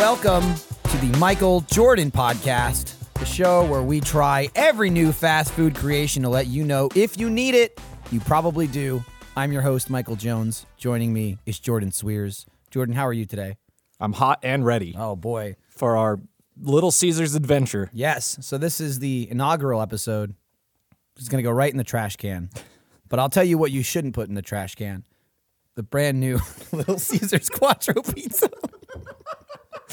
Welcome to the Michael Jordan podcast, the show where we try every new fast food creation to let you know if you need it, you probably do. I'm your host, Michael Jones. Joining me is Jordan Swears. Jordan, how are you today? I'm hot and ready Oh boy. for our Little Caesars adventure. Yes. So this is the inaugural episode. It's going to go right in the trash can. But I'll tell you what you shouldn't put in the trash can. The brand new Little Caesars Quattro Pizza.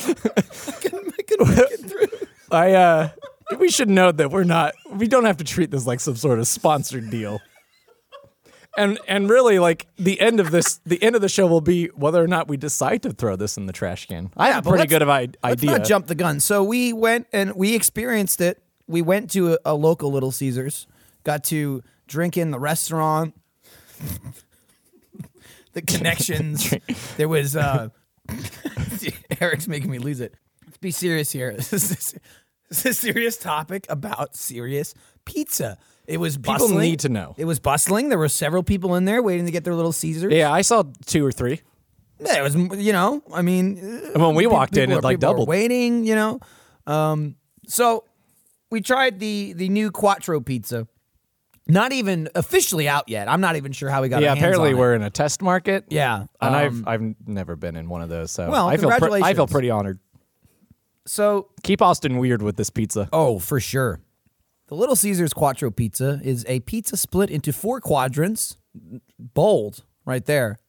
I couldn't make it through. I uh we should note that we're not we don't have to treat this like some sort of sponsored deal. And and really like the end of this the end of the show will be whether or not we decide to throw this in the trash can. I have but a pretty let's- good of I- Let's idea. not jump the gun. So we went and we experienced it. We went to a, a local Little Caesars, got to drink in the restaurant, the connections. there was uh, Eric's making me lose it. Let's be serious here. This is, this is a serious topic about serious pizza. It was People bustling. need to know. It was bustling. There were several people in there waiting to get their Little Caesars. Yeah, I saw two or three. Yeah, it was, you know, I mean, And when we Pe- walked in, it are- like doubled. waiting, you know. Um, so we tried the the new Quattro pizza. Not even officially out yet. I'm not even sure how we got. Yeah, apparently on it. we're in a test market. Yeah, And um, I've I've never been in one of those, so Well, I feel pre- I feel pretty honored. so Keep Austin weird with this pizza. oh for sure. The Little Caesars Quattro pizza is a pizza split into four quadrants. Bold, right there.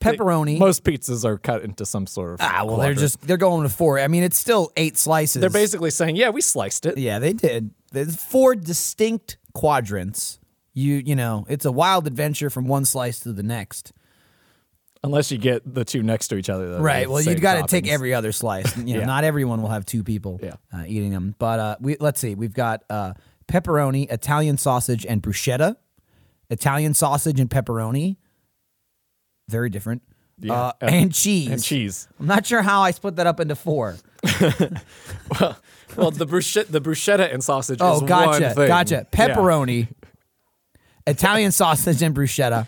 Pepperoni. Most pizzas are cut into some sort of ah, well, they're just they're going to four. I mean, it's still eight slices. They're basically saying, yeah, we sliced it. Yeah, they did. There's four distinct quadrants. You you know, it's a wild adventure from one slice to the next. Unless you get the two next to each other. Right. Well, you've got to take every other slice. You know, Yeah. not everyone will have two people Yeah. uh, eating them. But uh, we let's see. We've got uh, pepperoni, Italian sausage, and bruschetta. Italian sausage and pepperoni. Very different. Yeah. Uh, And- cheese. and cheese. I'm not sure how I split that up into four. Well, well, the bruschetta, the bruschetta and sausage Oh, is gotcha, one thing. gotcha. Yeah. Pepperoni, Italian sausage and bruschetta,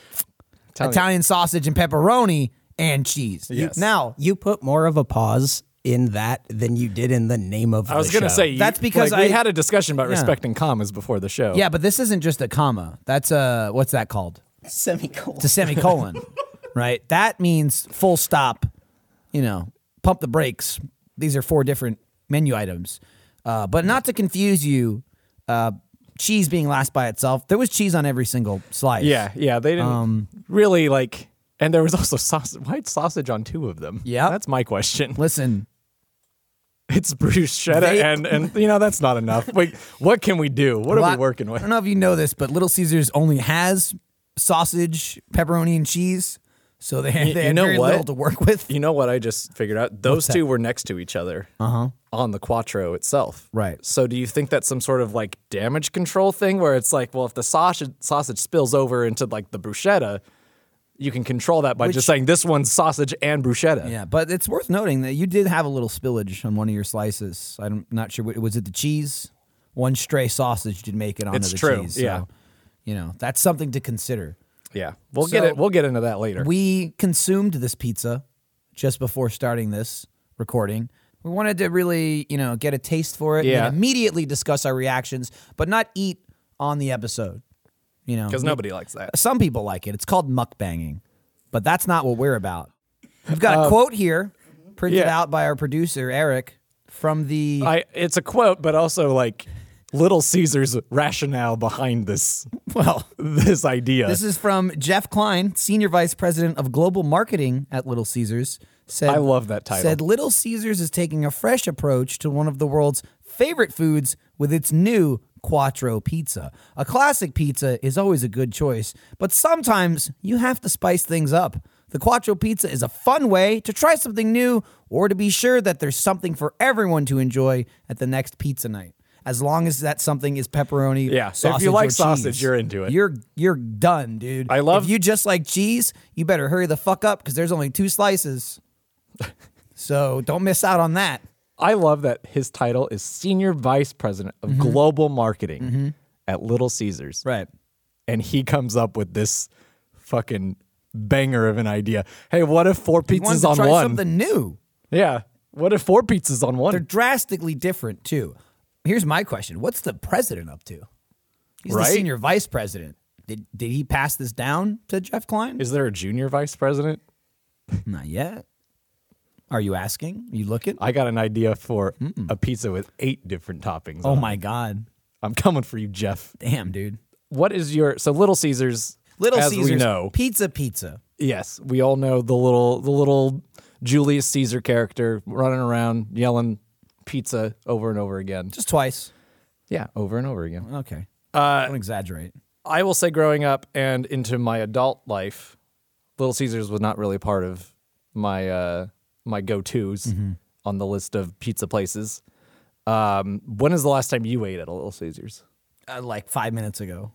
Italian- Italian sausage and pepperoni, and cheese. Yes. Now, You put more of a pause in that than you did in the name of I was gonna say you- That's because like, we I- had a discussion about Yeah. respecting commas before the show. yeah, but this isn't just a comma. That's a what's that called? semicolon. It's a semicolon, right? That means full stop. You know, pump the brakes. These are four different menu items, uh, but not to confuse you. Uh, cheese being last by itself, there was cheese on every single slice. yeah, yeah. They didn't Um, really like, and there was also sausage, white sausage on two of them. Yeah, that's my question. Listen, It's bruschetta, They- and and you know that's not enough. Wait, what can we do? What are we working with? I don't know if you know this, but Little Caesars only has sausage, pepperoni, and cheese. So they, they you had know very what? little to work with. You know what I just figured out? Those two were next to each other on the Quattro itself. Uh-huh. Right. So do you think that's some sort of like damage control thing where it's like, well, if the sausage sausage spills over into like the bruschetta, you can control that by Which- just saying this one's sausage and bruschetta. Yeah, but it's worth noting that you did have a little spillage on one of your slices. I'm not sure. what- Was it the cheese? One stray sausage did make it onto It's the true, cheese. yeah. You know, that's something to consider. Yeah. We'll get it. We'll get into that later. We consumed this pizza just before starting this recording. We wanted to really, you know, get a taste for it Yeah. and immediately discuss our reactions, but not eat on the episode. You know, Because nobody likes that. some people like it. It's called mukbanging, but that's not what we're about. We've got a uh, quote here, printed yeah. out by our producer Eric from the. I it's a quote, but also like Little Caesar's rationale behind this well, this idea. this is from Jeff Klein, senior vice president of global marketing at Little Caesars. Said, I love that title. Said Little Caesars is taking a fresh approach to one of the world's favorite foods with its new Quattro pizza. A classic pizza is always a good choice, but sometimes you have to spice things up. The Quattro pizza is a fun way to try something new or to be sure that there's something for everyone to enjoy at the next pizza night. As long as that something is pepperoni, Yeah, if you like sausage, cheese, you're into it. You're you're done, dude. I love- If you just like cheese, you better hurry the fuck up because there's only two slices. so don't miss out on that. I love that his title is Senior Vice President of mm-hmm. Global Marketing mm-hmm. at Little Caesars. Right. And he comes up with this fucking banger of an idea. Hey, what if four pizzas on try one? something new. Yeah. What if four pizzas on one? They're drastically different too. Here's my question: What's the president up to? He's Right? the senior vice president. Did did he pass this down to Jeff Klein? Is there a junior vice president? Not yet. Are you asking? Are you looking? I got an idea for a pizza with eight different toppings. oh it. my god! I'm coming for you, Jeff. Damn, dude. What is your so Little Caesars? Little as Caesars we know, pizza, pizza. yes, we all know the little the little Julius Caesar character running around yelling pizza over and over again. Just twice. Yeah, over and over again. Okay. Uh, Don't exaggerate. I will say, growing up and into my adult life, Little Caesars was not really part of my uh, my go tos on the list of pizza places. Um, when is the last time you ate at a Little Caesars? Uh, like five minutes ago.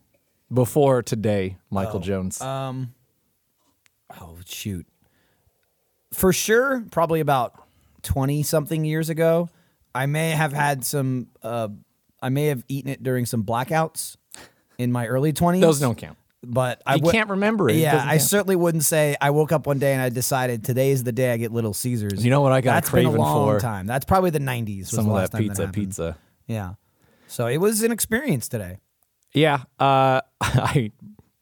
Before today, Michael Jones. Um. Oh shoot. For sure, probably about twenty something years ago, I may have had some. Uh, I may have eaten it during some blackouts in my early twenties. Those don't count. But I can't remember it. Yeah, I certainly wouldn't say I woke up one day and I decided today's the day I get Little Caesars. You know what I got a That's been a craving long for? time. That's probably the '90s. Was Some the of last that time pizza, happened. pizza. Yeah. So it was an experience today. Yeah, uh, I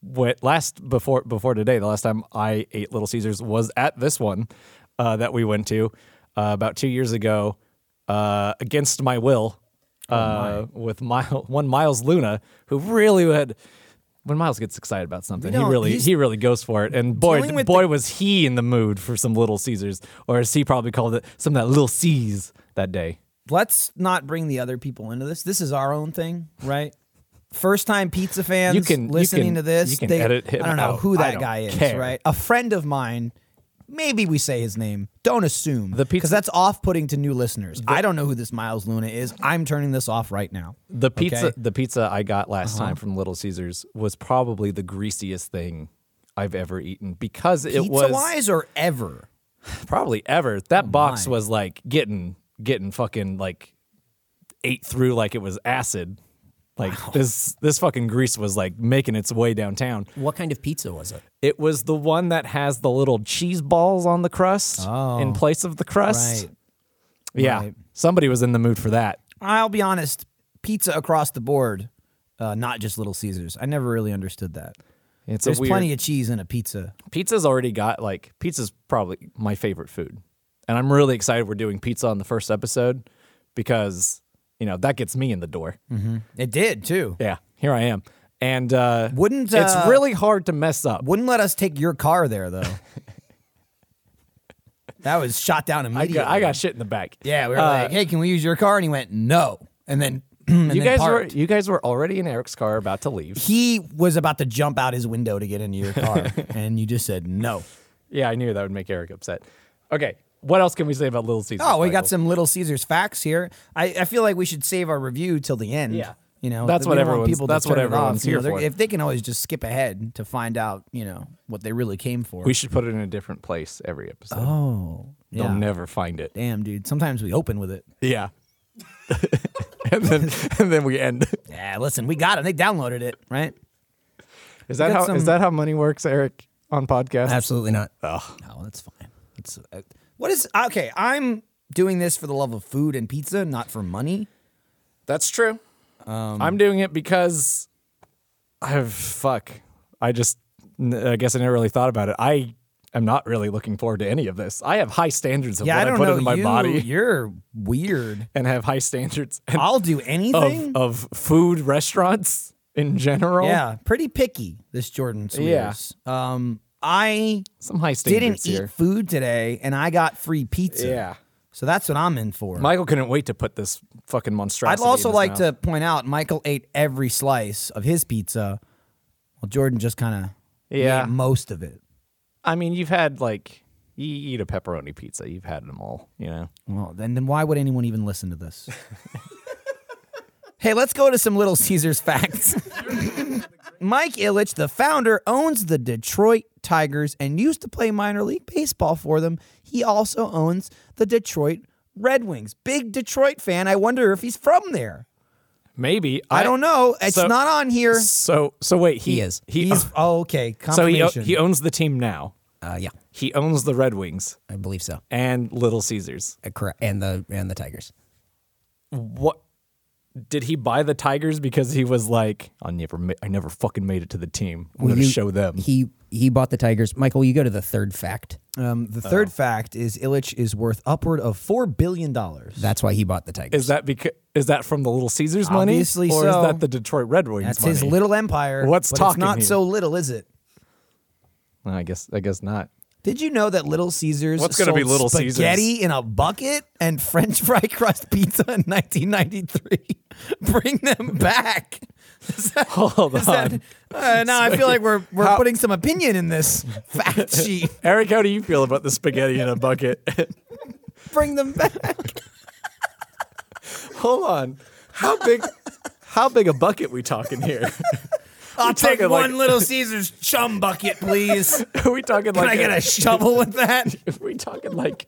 went last before before today. The last time I ate Little Caesars was at this one uh, that we went to uh, about two years ago, uh, against my will, Oh, uh, with Miles, one Miles Luna, who really had. When Miles gets excited about something, We he really he really goes for it. And boy, boy, the- was he in the mood for some Little Caesars, or as he probably called it, some of that Little C's that day. Let's not bring the other people into this. This is our own thing, right? First time pizza fans You can- you listening can- to this. you can they- I don't know out. who that guy is, care. right? A friend of mine. Maybe we say his name. Don't assume. The pizza- because that's off-putting to new listeners. I don't know who this Miles Luna is. I'm turning this off right now. The pizza, Okay. Uh-huh. the pizza I got last time from Little Caesars was probably the greasiest thing I've ever eaten because it was. Pizza was wise or ever? probably ever. That box my. was like getting getting fucking like ate through like it was acid. Like this this fucking grease was like making its way downtown. What kind of pizza was it? It was the one that has the little cheese balls on the crust in place of the crust. Oh. Right. Yeah. Right. Somebody was in the mood for that. I'll be honest. Pizza across the board, uh, not just Little Caesars. I never really understood that. It's There's a weird, plenty of cheese in a pizza. pizza's already got like pizza's probably my favorite food and i'm really excited we're doing pizza on the first episode because you know that gets me in the door It did too. yeah here i am and uh Wouldn't, it's uh, really hard to mess up Wouldn't let us take your car there though. that was shot down I immediately. got, I got shit in the back Yeah, we were Uh, like, "Hey, can we use your car?" And he went, "No." And then and you guys were you guys were already in eric's car about to leave He was about to jump out his window to get into your car, and you just said no. yeah i knew that would make eric upset okay what else can we say about little caesars Oh, we got some Little Caesars facts here. I, I feel like we should save our review till the end. Yeah. You know, That's what don't want everyone's- people that's what turn it off. everyone's You know, here for. If they can always just skip ahead to find out, you know, what they really came for. we should put it in a different place every episode oh, they'll yeah. never find it Damn, dude. Sometimes we open with it. yeah and then and then we end Yeah, listen, we got it. They downloaded it, right? Is that got how is some- that how money works, Eric, on podcasts? Absolutely not. Oh. No, that's fine. It's uh, what is okay. I'm doing this for the love of food and pizza, not for money. That's true. Um, I'm doing it because I have, fuck. I just I guess I never really thought about it. I am not really looking forward to any of this. I have high standards of Yeah, what I don't put know. into my you, body You're weird. and have high standards and I'll do anything. of of food restaurants in general. yeah, pretty picky. This Jordan Swears. Um, I Some high didn't standards eat here. food today, and I got free pizza. Yeah. So that's what I'm in for. Michael couldn't wait to put this fucking monstrosity. I'd monstrosity. also in his like mouth. to point out Michael ate every slice of his pizza, while Jordan just kind of Yeah. ate most of it. I mean, you've had like you eat a pepperoni pizza. You've had them all, you know. Well, then, then why would anyone even listen to this? hey, let's go to some Little Caesars facts. Mike Ilitch, the founder, owns the Detroit Tigers and used to play minor league baseball for them. He also owns the Detroit Red Wings. Big Detroit fan. I wonder if he's from there. Maybe I, don't know. It's so- not on here. So so wait, he, He is. He He's oh, okay. so he he owns the team now. Uh, yeah. He owns the Red Wings I believe so. and Little Caesars. Uh, correct. And the and the Tigers. What did he buy the Tigers because he was like, I never, ma- I never fucking made it to the team. I'm going to You- show them. He he bought the Tigers. Michael, you go to the third fact. Um, the third fact is Ilitch is worth upward of four billion dollars. That's why he bought the Tigers. Is that because is that from the Little Caesars money, Obviously or so. is that the Detroit Red Wings? That's money? his little empire. What's but talking It's not here? so little, is it? I guess, I guess not. Did you know that Little Caesars What's gonna be sold Little spaghetti in a bucket and French fry crust pizza in 1993? Bring them back. Is that- Hold is on. that- uh, now I feel like we're we're How- putting some opinion in this fact sheet. Eric, how do you feel about the spaghetti in a bucket? Bring them back. Hold on. How big? How big a bucket we talking here? I'll take one like- Little Caesars chum bucket, please. Are we talking Can like? I get a shovel with that? Are we talking like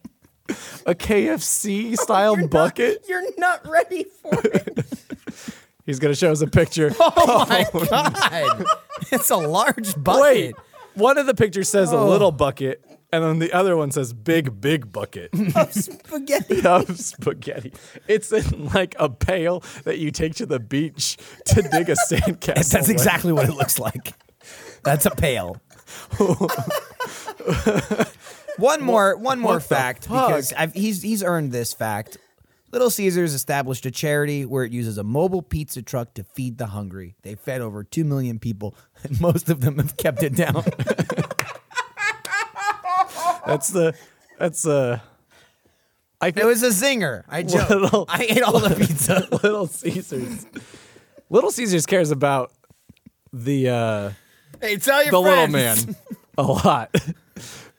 a KFC style bucket? You're not ready for it. He's gonna show us a picture. Oh my oh, god! It's a large bucket. Wait, one of the pictures says Oh. a little bucket, and then the other one says big, big bucket of spaghetti. of spaghetti. It's in like a pail that you take to the beach to dig a sandcastle. That's with. exactly what it looks like. That's a pail. one more, one more what fact because I've, he's he's earned this fact. Little Caesars established a charity where it uses a mobile pizza truck to feed the hungry. They fed over two million people, and most of them have kept it down. That's the. That's uh I it was a zinger. I joke. Little- I ate all the pizza. Little Caesars. Little Caesars cares about the uh hey, tell your the little friends. man a lot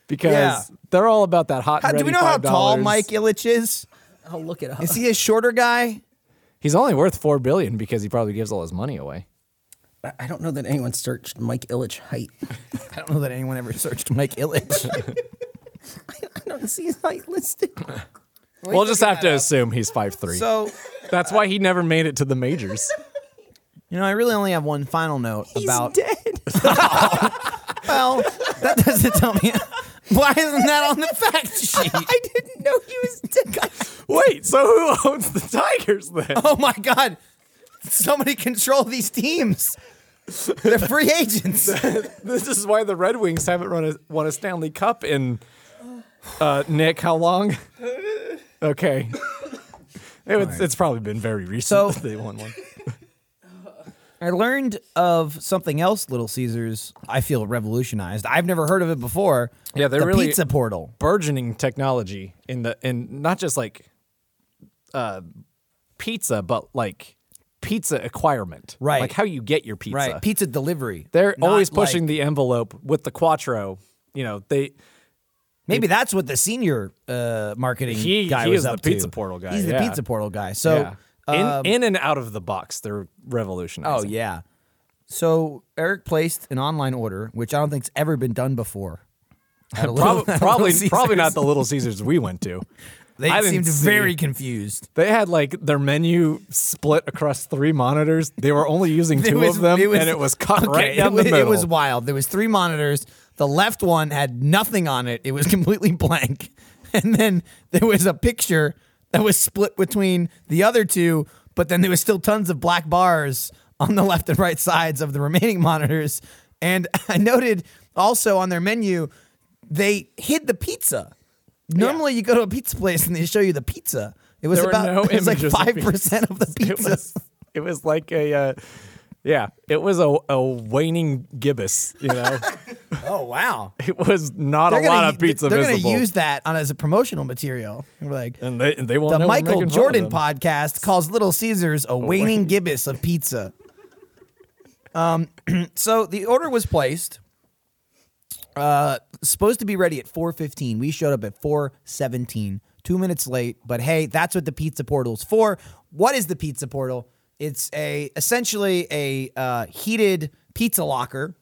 because Yeah. they're all about that hot. How, and do we ready know how tall $5. Mike Ilitch is? I'll look it up. Is he a shorter guy? He's only worth four billion because he probably gives all his money away. I- I don't know that anyone searched Mike Ilitch height. I don't know that anyone ever searched Mike Ilitch. I don't see his height listed. we'll just have to assume he's five three. so, That's why he never made it to the majors. you know, I really only have one final note He's about. dead. Well, that doesn't tell me. Why isn't that on the fact sheet? I didn't know he was dead. Wait, so who owns the Tigers then? Oh my God! Somebody control these teams. They're free agents. This is why the Red Wings haven't run a, won a Stanley Cup in uh, Nick. How long? Okay, it was, it's probably been very recent. So- that they won one. I learned of something else. Little Caesars, I feel revolutionized. I've never heard of it before. Yeah, they're the really- pizza portal. burgeoning technology in the in not just like uh pizza but like pizza acquirement Right. like how you get your pizza Right, pizza delivery. they're Not always pushing like- the envelope with the quattro you know they Maybe that's what the senior uh, marketing He- guy he was is the up to. pizza portal guy, He's the pizza portal guy. So, yeah. in um, in and out of the box they're oh yeah. So Eric placed an online order, which I don't think's ever been done before. Little- Prob- at probably probably not the little caesars we went to They I seemed see. very confused. they had like their menu split across three monitors they were only using two was- of them it was- and it was cut Okay, right down it, the middle it was wild. There was three monitors. The left one had nothing on it. It was completely blank. And then there was a picture that was split between the other two, but then there was still tons of black bars on the left and right sides of the remaining monitors. And I noted also on their menu, they hid the pizza. Normally, you go to a pizza place and they show you the pizza. It was There about no it was like five percent of the it pizza. was it was like a uh, yeah it was a, a waning gibbous you know oh wow! it was not They're a lot gonna, of pizza They're gonna use that on as a promotional material. We're like and they and they won't the Michael Jordan podcast calls Little Caesars a waning gibbous of pizza. Um, so the order was placed. Uh, supposed to be ready at 4:15. We showed up at 4:17, two minutes late. But hey, that's what the pizza portal's for. What is the pizza portal? It's a essentially a uh, heated pizza locker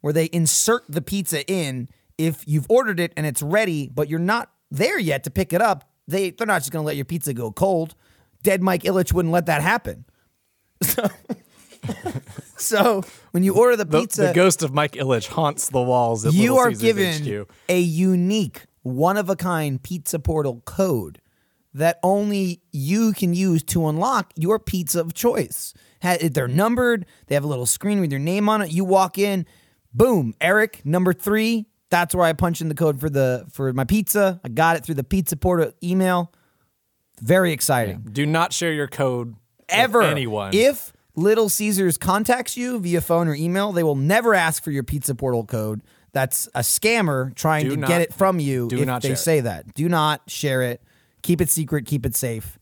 where they insert the pizza in. If you've ordered it and it's ready, but you're not there yet to pick it up, they they're not just going to let your pizza go cold. Dead Mike Ilitch wouldn't let that happen. So so when you order the The, pizza, the ghost of Mike Ilitch haunts the walls at you Little are Caesars given HQ. a unique, one of a kind pizza portal code that only you can use to unlock your pizza of choice. They're numbered, they have a little screen with your name on it. You walk in, boom, Eric, number three. That's where I punch in the code for the for my pizza. I got it through the pizza portal email. Very exciting Do not share your code with ever anyone. If Little Caesars contacts you via phone or email, they will never ask for your pizza portal code. That's a scammer trying Do to not- get it from you do if not they share it. say that. Do not share it. Keep it secret, keep it safe.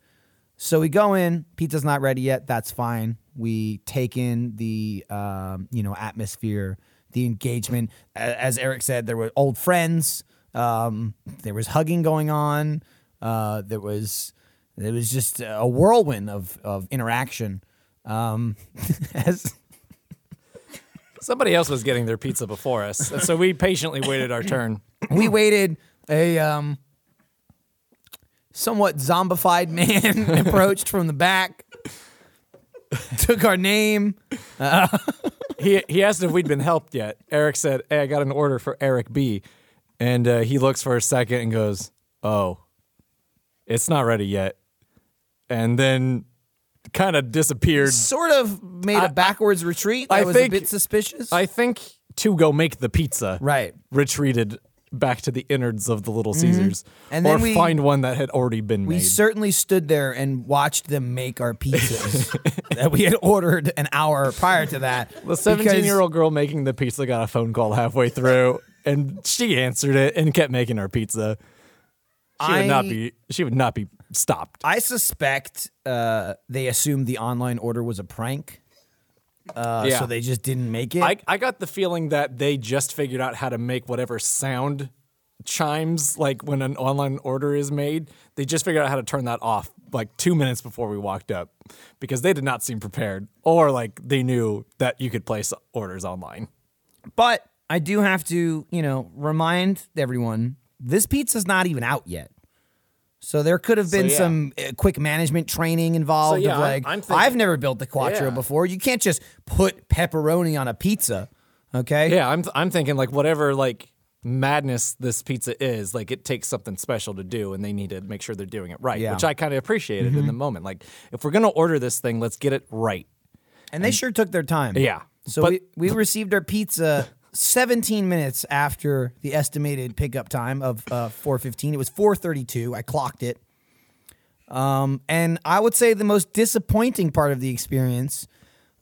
So we go in, pizza's not ready yet, that's fine. We take in the um, you know, atmosphere, the engagement. As Eric said, there were old friends. Um, there was hugging going on. Uh, there was it was just a whirlwind of of interaction. Um, as Somebody else was getting their pizza before us, so we patiently waited our turn. we waited, a um, somewhat zombified man approached from the back, took our name. He he asked if we'd been helped yet. Eric said, "Hey, I got an order for Eric B," and uh, he looks for a second and goes, "Oh, it's not ready yet," and then kind of disappeared. Sort of made I- a backwards retreat. That I was think- a bit suspicious. I think to go make the pizza, right. retreated back to the innards of the Little Caesars, Mm-hmm. And or then we- find one that had already been We made. certainly stood there and watched them make our pizzas that we had ordered an hour prior to that. the seventeen-year-old girl making the pizza got a phone call halfway through, and she answered it and kept making our pizza. She would not be. She would not be stopped. I suspect uh, they assumed the online order was a prank. Uh, Yeah. So they just didn't make it. I, I got the feeling that they just figured out how to make whatever sound chimes like when an online order is made. They just figured out how to turn that off like two minutes before we walked up because they did not seem prepared or like they knew that you could place orders online. but I do have to, you know, remind everyone this pizza's not even out yet. So there could have been yeah. some uh, quick management training involved. yeah, of I'm- like, I'm thinking- I've never built the quattro Yeah. before. You can't just put pepperoni on a pizza. Okay. Yeah, I'm I'm thinking like whatever like madness this pizza is, like it takes something special to do and they need to make sure they're doing it right, Yeah. which I kind of appreciated in the moment. Like if we're going to order this thing, let's get it right. And they sure took their time. Yeah. So But- we, we received our pizza 17 minutes after the estimated pickup time of uh, 4:15. It was 4:32. I clocked it. Um, and I would say the most disappointing part of the experience,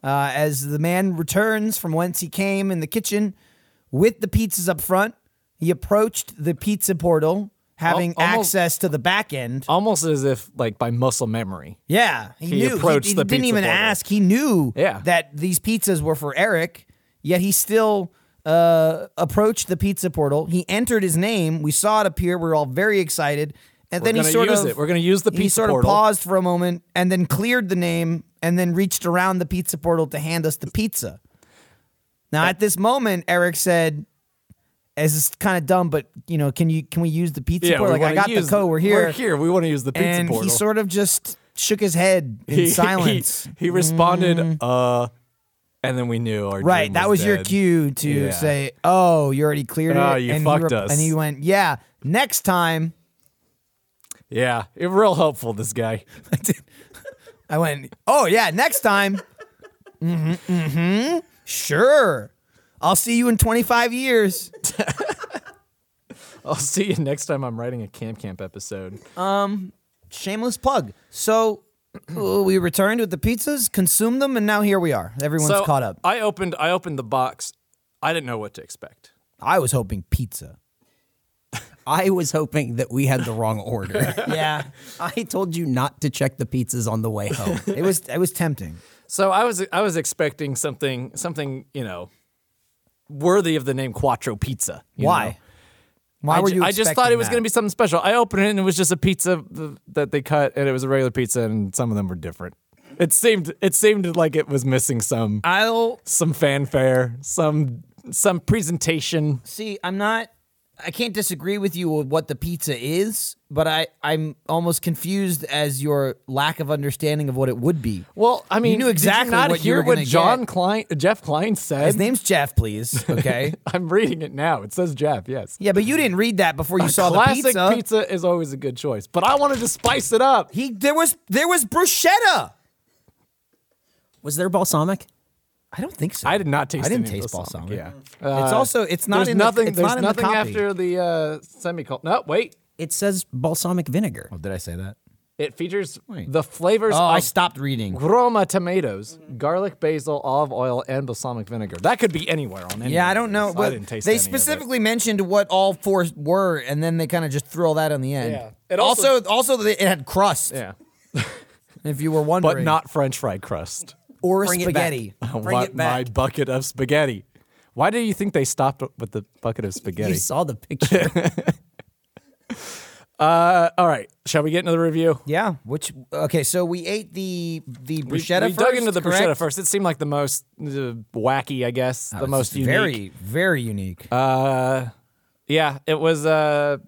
uh, as the man returns from whence he came in the kitchen with the pizzas up front, he approached the pizza portal, having Al- almost- access to the back end. Almost as if like by muscle memory. Yeah, he, He knew. approached he, he the didn't even portal. ask. He knew Yeah. that these pizzas were for Eric. Yet he still uh, approached the pizza portal. He entered his name. We saw it appear. We were all very excited. And We're then he gonna sort use of it. We're gonna use the he pizza sort portal. of paused for a moment and then cleared the name and then reached around the pizza portal to hand us the pizza. Now at this moment, Eric said. "As is kind of dumb, but you know, can you can we use the pizza Yeah, portal? we Like I wanna got use- the code. We're here. We're here. We want to use the pizza and portal. he sort of just shook his head in silence. He, he responded, uh, and then we knew our Right, that was your cue to Yeah. say, "Oh, you already cleared it." Oh, you and fucked he us. And he went, "Yeah, next time." Yeah, it, real helpful. This guy. I went, "Oh yeah, next time." mm-hmm, mm-hmm. Sure, I'll see you in twenty five years. I'll see you next time I'm writing a Camp Camp episode. Um, Shameless plug. So we returned with the pizzas, consumed them, and now here we are. Everyone's so caught up. I opened. I opened the box. I didn't know what to expect. I was hoping pizza. I was hoping that we had the wrong order. Yeah, I told you not to check the pizzas on the way home. it was it was tempting. So I was I was expecting something something you know worthy of the name Quattro Pizza. you Why? know? Why I, were ju- you? I just thought it was going going to be something special. I opened it and it was just a pizza that they cut, and it was a regular pizza, and some of them were different. It seemed it seemed like it was missing some I'll some fanfare, some some presentation. See, I'm not I can't disagree with you with what the pizza is, but I I'm almost confused as your lack of understanding of what it would be. Well, I mean, you knew exactly did you not what you hear were what John get. Klein, Jeff Klein said. His name's Jeff, please. Okay. I'm reading it now. It says Jeff. Yes. yeah, but you didn't read that before you saw the pizza. Classic pizza. is always a good choice, but I wanted to spice it up. He there was there was bruschetta. Was there balsamic? I don't think so. I did not taste. I didn't any taste balsamic. balsamic. Yeah. it's also it's not there's in nothing. The, it's there's not in the copy. after the uh, semicolon. No, wait. It says balsamic vinegar. Oh, did I say that? It features Wait. the flavors Oh, I stopped reading. Roma tomatoes, garlic, basil, olive oil, and balsamic vinegar. That could be anywhere on any. Yeah, I don't know. these. But I didn't taste they any of it. specifically mentioned what all four were, and then they kind of just threw all that on the end. Yeah. It also- also, also, it had crust. Yeah, If you were wondering, but not French fried crust. Or Bring it spaghetti. Bring my, it back. my bucket of spaghetti. Why do you think they stopped with the bucket of spaghetti? You saw the picture. Uh, all right, shall we get into the review? Yeah. Which okay? So we ate the the We, bruschetta. we first, dug into the correct? bruschetta first. It seemed like the most uh, wacky, I guess, the It's most unique. very very unique. Uh, yeah, it was uh,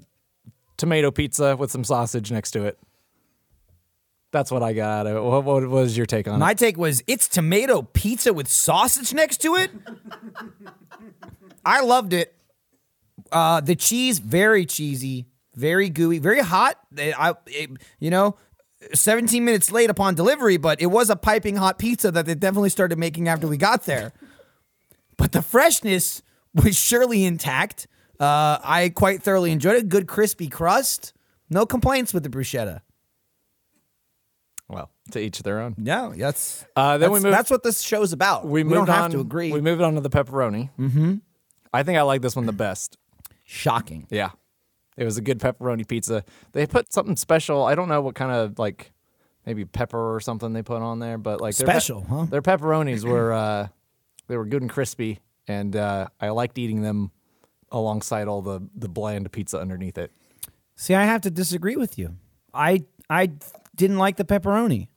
tomato pizza with some sausage next to it. That's what I got it. What, what was your take on it? My it? take was it's tomato pizza with sausage next to it. I loved it. Uh, the cheese very cheesy, very gooey, very hot. It- I, it- you know, 17 minutes late upon delivery, but it was a piping hot pizza that they definitely started making after we got there. But the freshness was surely intact. Uh, I quite thoroughly enjoyed it. Good crispy crust. No complaints with the bruschetta. Well, to each their own. Yeah, that's Uh, then we that's, moved- that's what this show's about. We, We, moved don't on, have to agree. We moved on to the pepperoni. Mm-hmm. I think I like this one the best. Shocking. Yeah. It was a good pepperoni pizza. They put something special. I don't know what kind of like maybe pepper or something they put on there, but like their pe- Special, huh? Their pepperonis were uh they were good and crispy and uh I liked eating them alongside all the the bland pizza underneath it. See, I have to disagree with you. I I didn't like the pepperoni.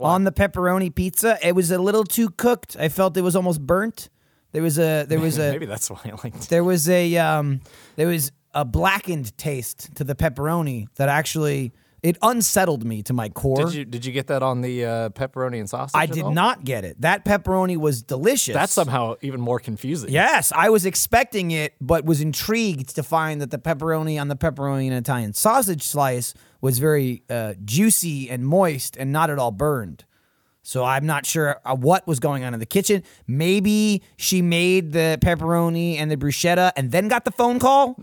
On the pepperoni pizza, it was a little too cooked. I felt it was almost burnt. There was a there was a maybe that's why I liked it. there was a um there was a blackened taste to the pepperoni that actually it unsettled me to my core. Did you did you get that on the uh, pepperoni and sausage? I did all? not get it. That pepperoni was delicious. That's somehow even more confusing. Yes, I was expecting it, but was intrigued to find that the pepperoni on the pepperoni and Italian sausage slice was very uh, juicy and moist and not at all burned. So I'm not sure uh, what was going on in the kitchen. Maybe she made the pepperoni and the bruschetta and then got the phone call,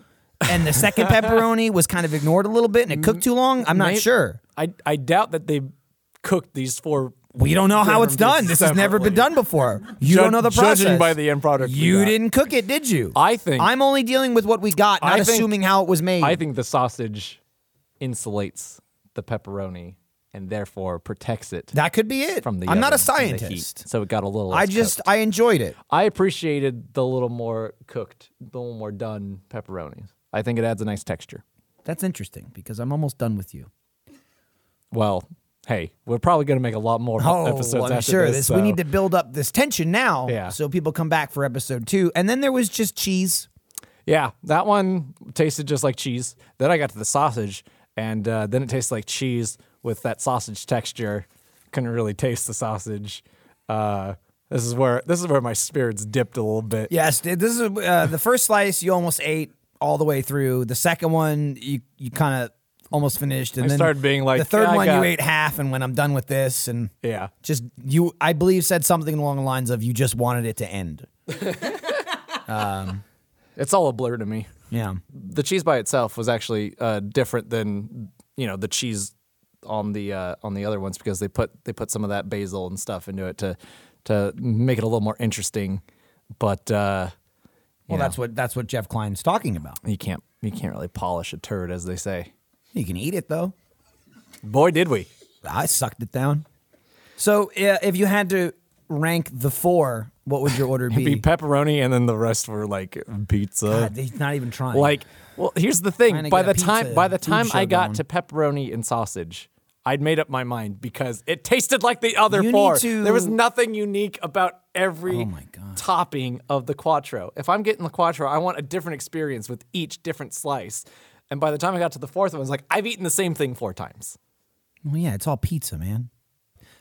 and the second pepperoni was kind of ignored a little bit and it cooked too long. I'm not May- sure. I I doubt that they cooked these four. We don't know how it's done. This has never been done before. You Jud- don't know the process. Judging by the end product, You didn't cook it, did you? I think- I'm only dealing with what we got, not think- assuming how it was made. I think the sausage insulates the pepperoni and therefore protects it that could be it. from the. I'm not a oven and the heat. scientist. so it got a little. I just cooked. I enjoyed it. I appreciated the little more cooked, the little more done pepperonis. I think it adds a nice texture. That's interesting because I'm almost done with you. Well, hey, we're probably going to make a lot more Oh, episodes I'm after sure this. this. so- We need to build up this tension now, Yeah. so people come back for episode two. And then there was just cheese. Yeah, that one tasted just like cheese. Then I got to the sausage, and uh, then it tastes like cheese with that sausage texture. Couldn't really taste the sausage. Uh, this is where this is where my spirits dipped a little bit. Yes, this is uh, the first slice you almost ate all the way through. The second one you you kind of almost finished, and I then started being like, the third "Yeah, one got- you ate half, and when I'm done with this, and Yeah. just you, I believe said something along the lines of you just wanted it to end. It's all a blur to me. Yeah. The cheese by itself was actually uh, different than you know the cheese on the uh, on the other ones because they put they put some of that basil and stuff into it to to make it a little more interesting. But uh, Well, you that's what that's what Jeff Klein's talking about. you can't you can't really polish a turd as they say. You can eat it though. Boy, did we! I sucked it down. So, uh, if you had to rank the four, what would your order Be be? pepperoni, and then the rest were like pizza. God, he's not even trying. Like, well, here's the Trying to thing. By the time by the time I got going. to pepperoni and sausage, I'd made up my mind because it tasted like the other You need four. to- There was nothing unique about every Oh my God. topping of the quattro. If I'm getting the quattro, I want a different experience with each different slice. And by the time I got to the fourth one, I was like, I've eaten the same thing four times. Well, yeah, it's all pizza, man.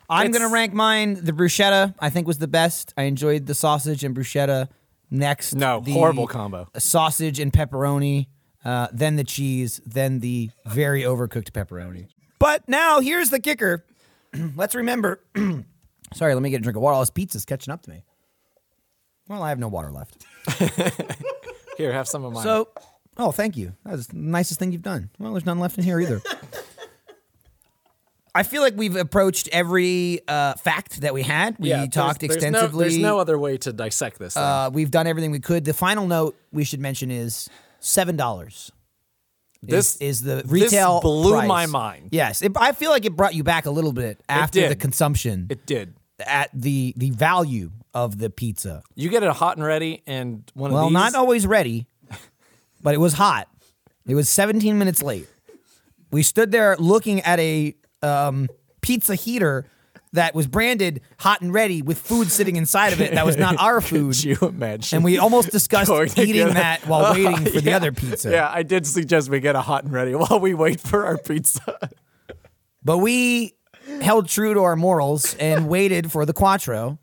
I'm It's- gonna rank mine. The bruschetta, I think, was the best. I enjoyed the sausage and bruschetta. Next, No, horrible combo. Sausage and pepperoni, uh, then the cheese, then the very overcooked pepperoni. But now here's the kicker. Let's remember. Sorry, let me get a drink of water. All this pizza's catching up to me. Well, I have no water left. Here, have some of mine. So, oh, thank you. That was the nicest thing you've done. Well, there's none left in here either. I feel like we've approached every uh, fact that we had. We yeah, talked there's, there's extensively. No, there's no other way to dissect this. uh, we've done everything we could. The final note we should mention is seven dollars. this is the retail. this blew price. my mind. Yes, it, I feel like it brought you back a little bit after the consumption It did. at the the value of the pizza. You get it hot and ready, and one Well, of these. not always ready, but it was hot. It was 17 minutes late. We stood there looking at a um, pizza heater that was branded hot and ready with food sitting inside of it that was not our food. Could you imagine? And we almost discussed eating a- that while waiting for the other pizza. Yeah, I did suggest we get a hot and ready while we wait for our pizza. But we held true to our morals and waited for the Quattro,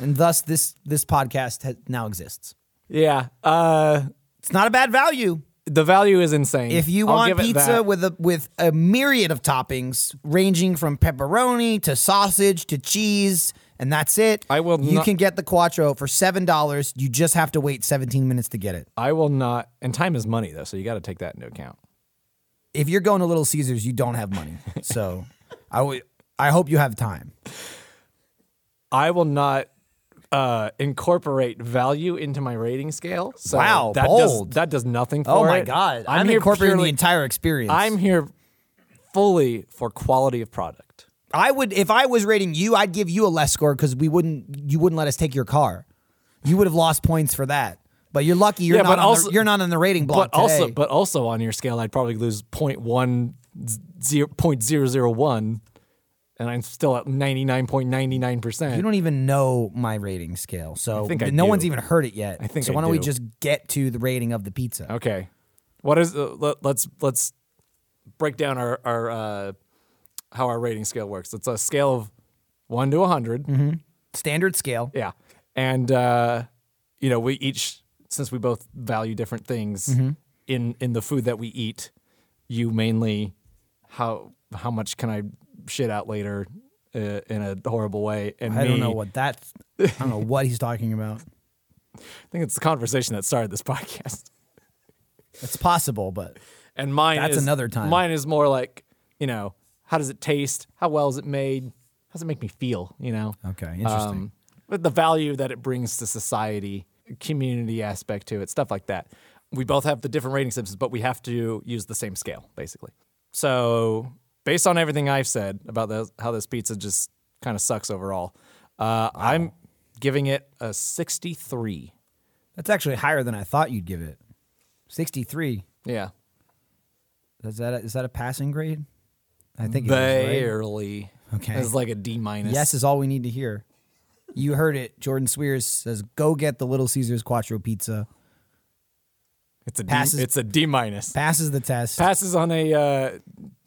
and thus this this podcast now exists. yeah, uh, It's not a bad value. The value is insane. If you I'll want pizza with a with a myriad of toppings, ranging from pepperoni to sausage to cheese, and that's it. I will You not- can get the Quattro for seven dollars. You just have to wait seventeen minutes to get it. I will not. And time is money, though, so you got to take that into account. If you're going to Little Caesars, you don't have money. So, I would. I hope you have time. I will not uh, incorporate value into my rating scale. So Wow, that bold. does that does nothing for Oh my it. god! I'm, here incorporating purely- the entire experience. I'm here fully for quality of product. I would if I was rating you, I'd give you a less score because we wouldn't. You wouldn't let us take your car. You would have lost points for that. But you're lucky you're Yeah, not. but on also- the, you're not on the rating block but also, but also on your scale, I'd probably lose 0.1, zero, 0.001, and I'm still at 99.99%. You don't even know my rating scale, so think I no do. one's even heard it yet. I think so. I Why don't we just get to the rating of the pizza? Okay. What is uh, let, let's let's break down our our uh, how our rating scale works. It's a scale of 1 to 100. Mm-hmm. Standard scale. Yeah. And uh, you know, we each since we both value different things Mm-hmm. in in the food that we eat, you mainly how how much can I shit out later uh, in a horrible way and I don't know what that's. I don't know what he's talking about. I think it's the conversation that started this podcast. It's possible, but And mine That's is another time. Mine is more like, you know, how does it taste? How well is it made? How does it make me feel? You know, okay, interesting. um, but the value that it brings to society, community aspect to it, stuff like that. We both have the different rating systems, but we have to use the same scale, basically. So, based on everything I've said about the, how this pizza just kind of sucks overall, uh, I'm giving it a 63. that's actually higher than I thought you'd give it. Sixty-three. Yeah, Is that a, is that a passing grade? I think it is, right? barely. Okay. it's like a D minus. Yes is all we need to hear. You heard it. Jordan Swears says, "Go get the Little Caesars Quattro Pizza." It's a D, Passes- it's a D minus. Passes the test. Passes on a uh,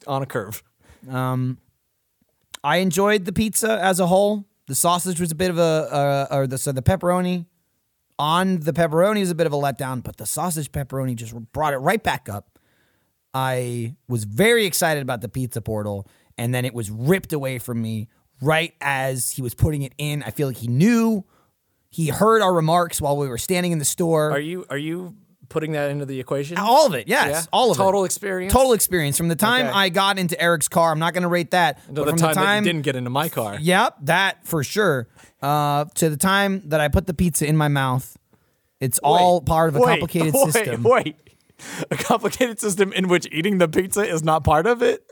on a curve. Um, I enjoyed the pizza as a whole. The sausage was a bit of a, uh, or the so the pepperoni on the pepperoni was a bit of a letdown, but the sausage pepperoni just brought it right back up. I was very excited about the pizza portal, and then it was ripped away from me right as he was putting it in. I feel like he knew, he heard our remarks while we were standing in the store. Are you are you putting that into the equation? All of it, yes, Yeah? all of it. Total experience? Total experience from the time Okay. I got into Eric's car. I'm not going to rate that, Until but the from time, the that time you didn't get into my car. Yep, that for sure. Uh, to the time that I put the pizza in my mouth, it's all part of a wait, complicated wait, system. Wait, a complicated system in which eating the pizza is not part of it.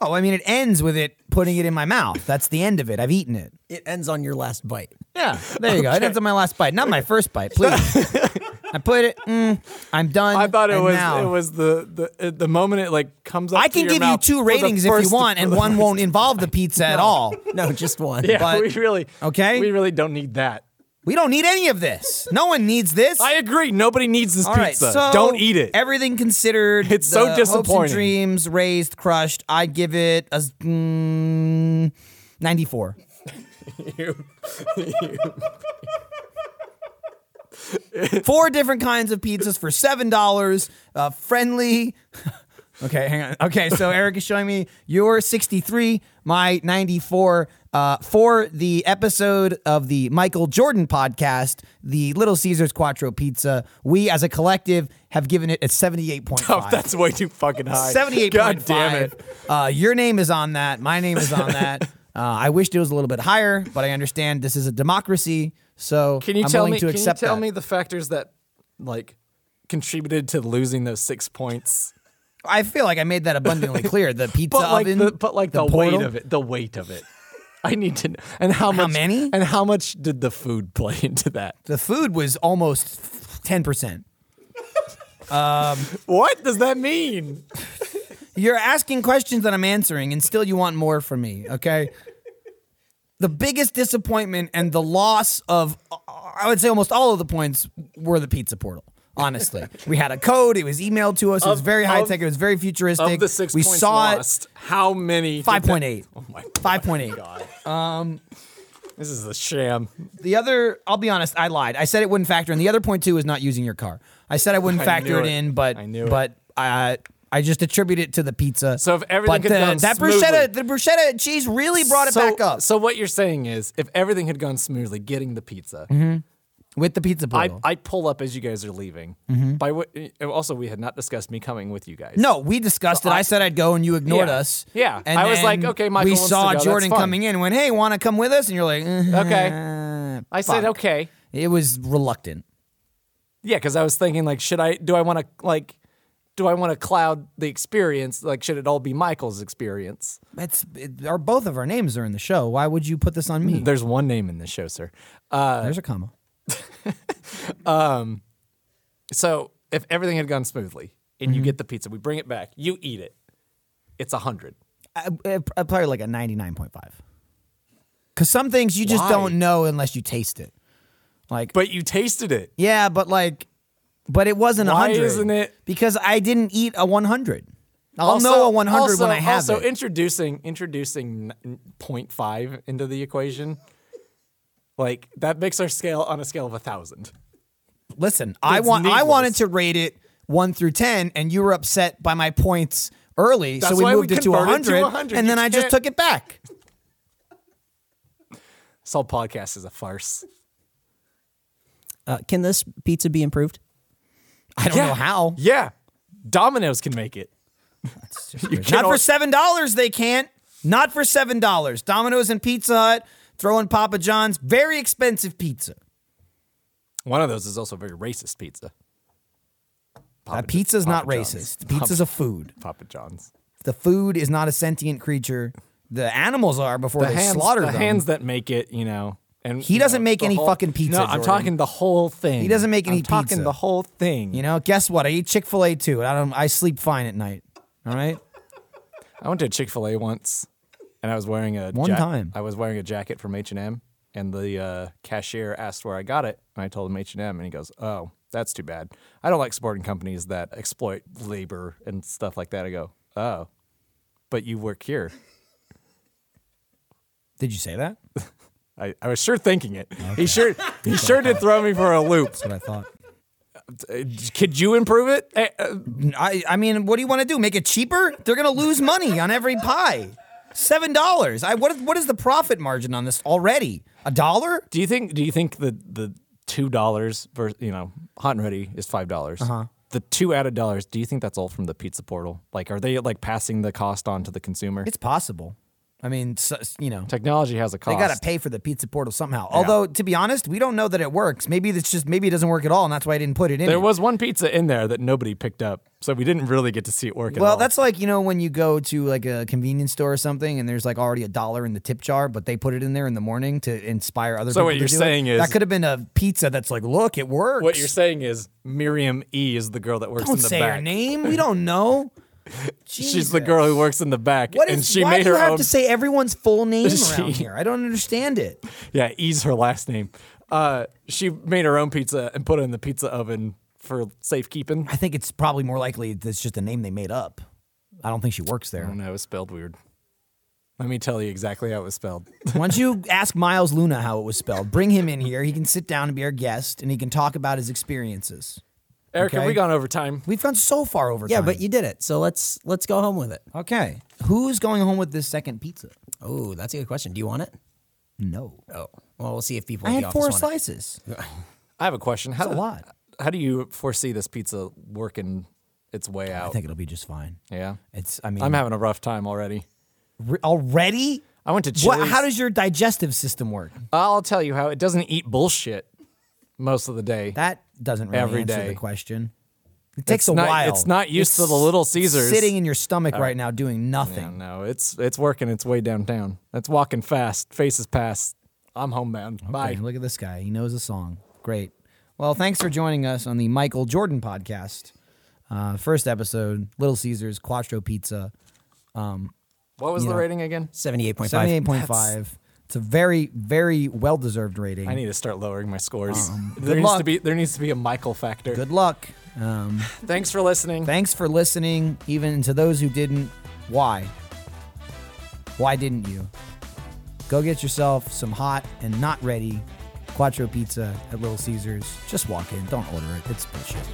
Oh, I mean, it ends with it putting it in my mouth. That's the end of it. I've eaten it. It ends on your last bite. Yeah, there you go. It ends on my last bite, not my first bite, please. I put it. Mm, I'm done. I thought it was now- it was the the uh, the moment it like comes up. I can give you two ratings if you want, and one won't involve the pizza at all. No, just one. Yeah, but- we really okay. We really don't need that. We don't need any of this. No one needs this. I agree. Nobody needs this All right, pizza. so don't eat it. Everything considered, It's so the Hopes and disappointing. dreams raised, crushed. I give it a mm, 94. Four different kinds of pizzas for seven dollars. Uh, friendly. okay, hang on. Okay, so Eric is showing me your 63, my 94. Uh, for the episode of the Michael Jordan podcast, the Little Caesars Quattro Pizza, we as a collective have given it a 78.5. Oh, that's way too fucking high. 78.5. God damn it. Uh, your name is on that. My name is on that. Uh, I wished it was a little bit higher, but I understand this is a democracy, so Can you I'm tell willing me? to Can you tell that. me the factors that like contributed to losing those six points? I feel like I made that abundantly clear. The pizza But like oven, the but like the, portal. weight of it. The weight of it. I need to know. And how much? many? And how much did the food play into that? The food was almost ten percent. Um, what does that mean? You're asking questions that I'm answering, and still you want more from me. Okay. The biggest disappointment and the loss of, I would say, almost all of the points were the pizza portal. Honestly, we had a code. It was emailed to us. It was very high of- tech. It was very futuristic. Of the six we points saw lost, how many? Five point eight. Oh my Five point eight. god. Um, this is a sham. The other, I'll be honest, I lied. I said it wouldn't factor in. The other point two is not using your car. I said I wouldn't I factor it it. in, but I knew it. but I I just attribute it to the pizza. So if everything but had the, gone that smoothly- bruschetta, the bruschetta cheese really brought it back up So what you're saying is, if everything had gone smoothly, getting the pizza, mm-hmm. with the pizza I. I pull up as you guys are leaving. Mm-hmm. By what? Eh, also, we had not discussed me coming with you guys. no, we discussed it. I, I- said I'd go, and you ignored Yeah. us. Yeah. and I was like, okay, Michael We saw Jordan coming in. and Went, hey, want to come with us? And you're like, Okay. okay. I said okay. It was reluctant. Yeah, because I was thinking like, should I? Do I want to like? Do I want to cloud the experience? Like, should it all be Michael's experience? It's it, our both of our names are in the show. Why would you put this on me? There's one name in the show, sir. Uh, There's a comma. um, so if everything had gone smoothly and Mm-hmm. you get the pizza, we bring it back, you eat it. It's a hundred. Probably like a 99.5. Because some things you just Why? don't know unless you taste it. Like, But you tasted it. yeah, but like, but it wasn't a Why 100. isn't it- Because I didn't eat a 100. I'll Also- know a 100 also, when I have also it. introducing introducing n- 0.5 into the equation, like that makes our scale on a scale of a thousand. Listen, I It's want I wanted to rate it 1 through 10 and you were upset by my points early, so we why we moved it to converted to 100, 100. and You then I just took it back. This whole podcast is a farce. Uh, can this pizza be improved? I don't Yeah. know how. Yeah, Domino's can make it. Not for seven dollars, they can't. Not for seven dollars. Domino's and Pizza Hut, throw in Papa John's, very expensive pizza. One of those is also very racist pizza. Papa That pizza's not John's. racist. Pizza's a food. Papa John's. The food is not a sentient creature. The animals are before The they hands, slaughter the them. hands that make it, you know. And He doesn't know, make any whole- fucking pizza, No, I'm Jordan. talking the whole thing. He doesn't make any I'm talking pizza. the whole thing. You know, guess what? I eat Chick Fil A too. I don't. I sleep fine at night. All right. I went to Chick Fil A once, and I was wearing a One time. I was wearing a jacket from H and M, and the uh, cashier asked where I got it, and I told him H and M, and he goes, "Oh, that's too bad. I don't like supporting companies that exploit labor and stuff like that." I go, "Oh, but you work here." Did you say that? I, I was sure thinking it. He sure he sure did throw me for a loop. That's what I thought. Uh, Could you improve it? Eh, uh, I. I mean, what do you want to do? Make it cheaper? They're gonna lose money on every pie. Seven dollars. I. What? is- What is the profit margin on this already? A dollar? Do you think? Do you think the the two dollars, you know, hot and ready is five dollars? Uh-huh. The two added dollars. Do you think that's all from the pizza portal? Like, are they like passing the cost on to the consumer? It's possible. I mean, so, you know, Technology has a cost. they got to pay for the pizza portal somehow. Although, to be honest, we don't know that it works. Maybe it's just maybe it doesn't work at all, and that's why I didn't put it in. There it. was one pizza in there that nobody picked up, so we didn't really get to see it work. at Well, that's like you know when you go to like a convenience store or something, and there's like already a dollar in the tip jar, but they put it in there in the morning to inspire other So people. what you're saying is- that could have been a pizza that's like, look, it works. what you're saying is Miriam E is the girl that works Don't in the say back. her name. We don't know. She's the girl who works in the back, What is, and she why made do you her have own. to say everyone's full name around here? I don't understand it. yeah, E's her last name. Uh, she made her own pizza and put it in the pizza oven for safekeeping. I think it's probably more likely that's just a name they made up. I don't think she works there. I there. don't know. It was spelled weird. Let me tell you exactly how it was spelled. Why don't you ask Miles Luna how it was spelled? Bring him in here. He can sit down and be our guest, and he can talk about his experiences. Eric, have we gone over time? We've gone so far over Yeah, time. but you did it. So let's let's go home with it. okay. Who's going home with this second pizza? Oh, that's a good question. Do you want it? No. Oh, well, we'll see if people. I at had the four want it. slices. I have a question. How That's a do- lot. How do you foresee this pizza working its way out? I out? think it'll be just fine. yeah, It's. I mean, I'm having a rough time already. re- already. I went to What, how does your digestive system work? I'll tell you how it doesn't eat bullshit most of the day. That doesn't really every answer day. the question. It takes it's a not, while. It's not used it's to the Little Caesars. Sitting in your stomach uh, right now doing nothing. No, it's it's working its way downtown. That's walking fast. Faces past. I'm homebound. Okay, Bye. Look at this guy. He knows the song. Great. Well, thanks for joining us on the Michael Jordan podcast. Uh, first episode, Little Caesars, Quattro Pizza. Um, what was the know, rating again? 78.5. 78.5. It's a very, very well-deserved rating. I need to start lowering my scores. there Um, good needs to be there needs to be a Michael factor. Good luck. Um, Thanks for listening. thanks for listening. Even to those who didn't, why? Why didn't you? Go get yourself some hot and not ready Quattro Pizza at Little Caesars. Just walk in. Don't order it. It's bullshit.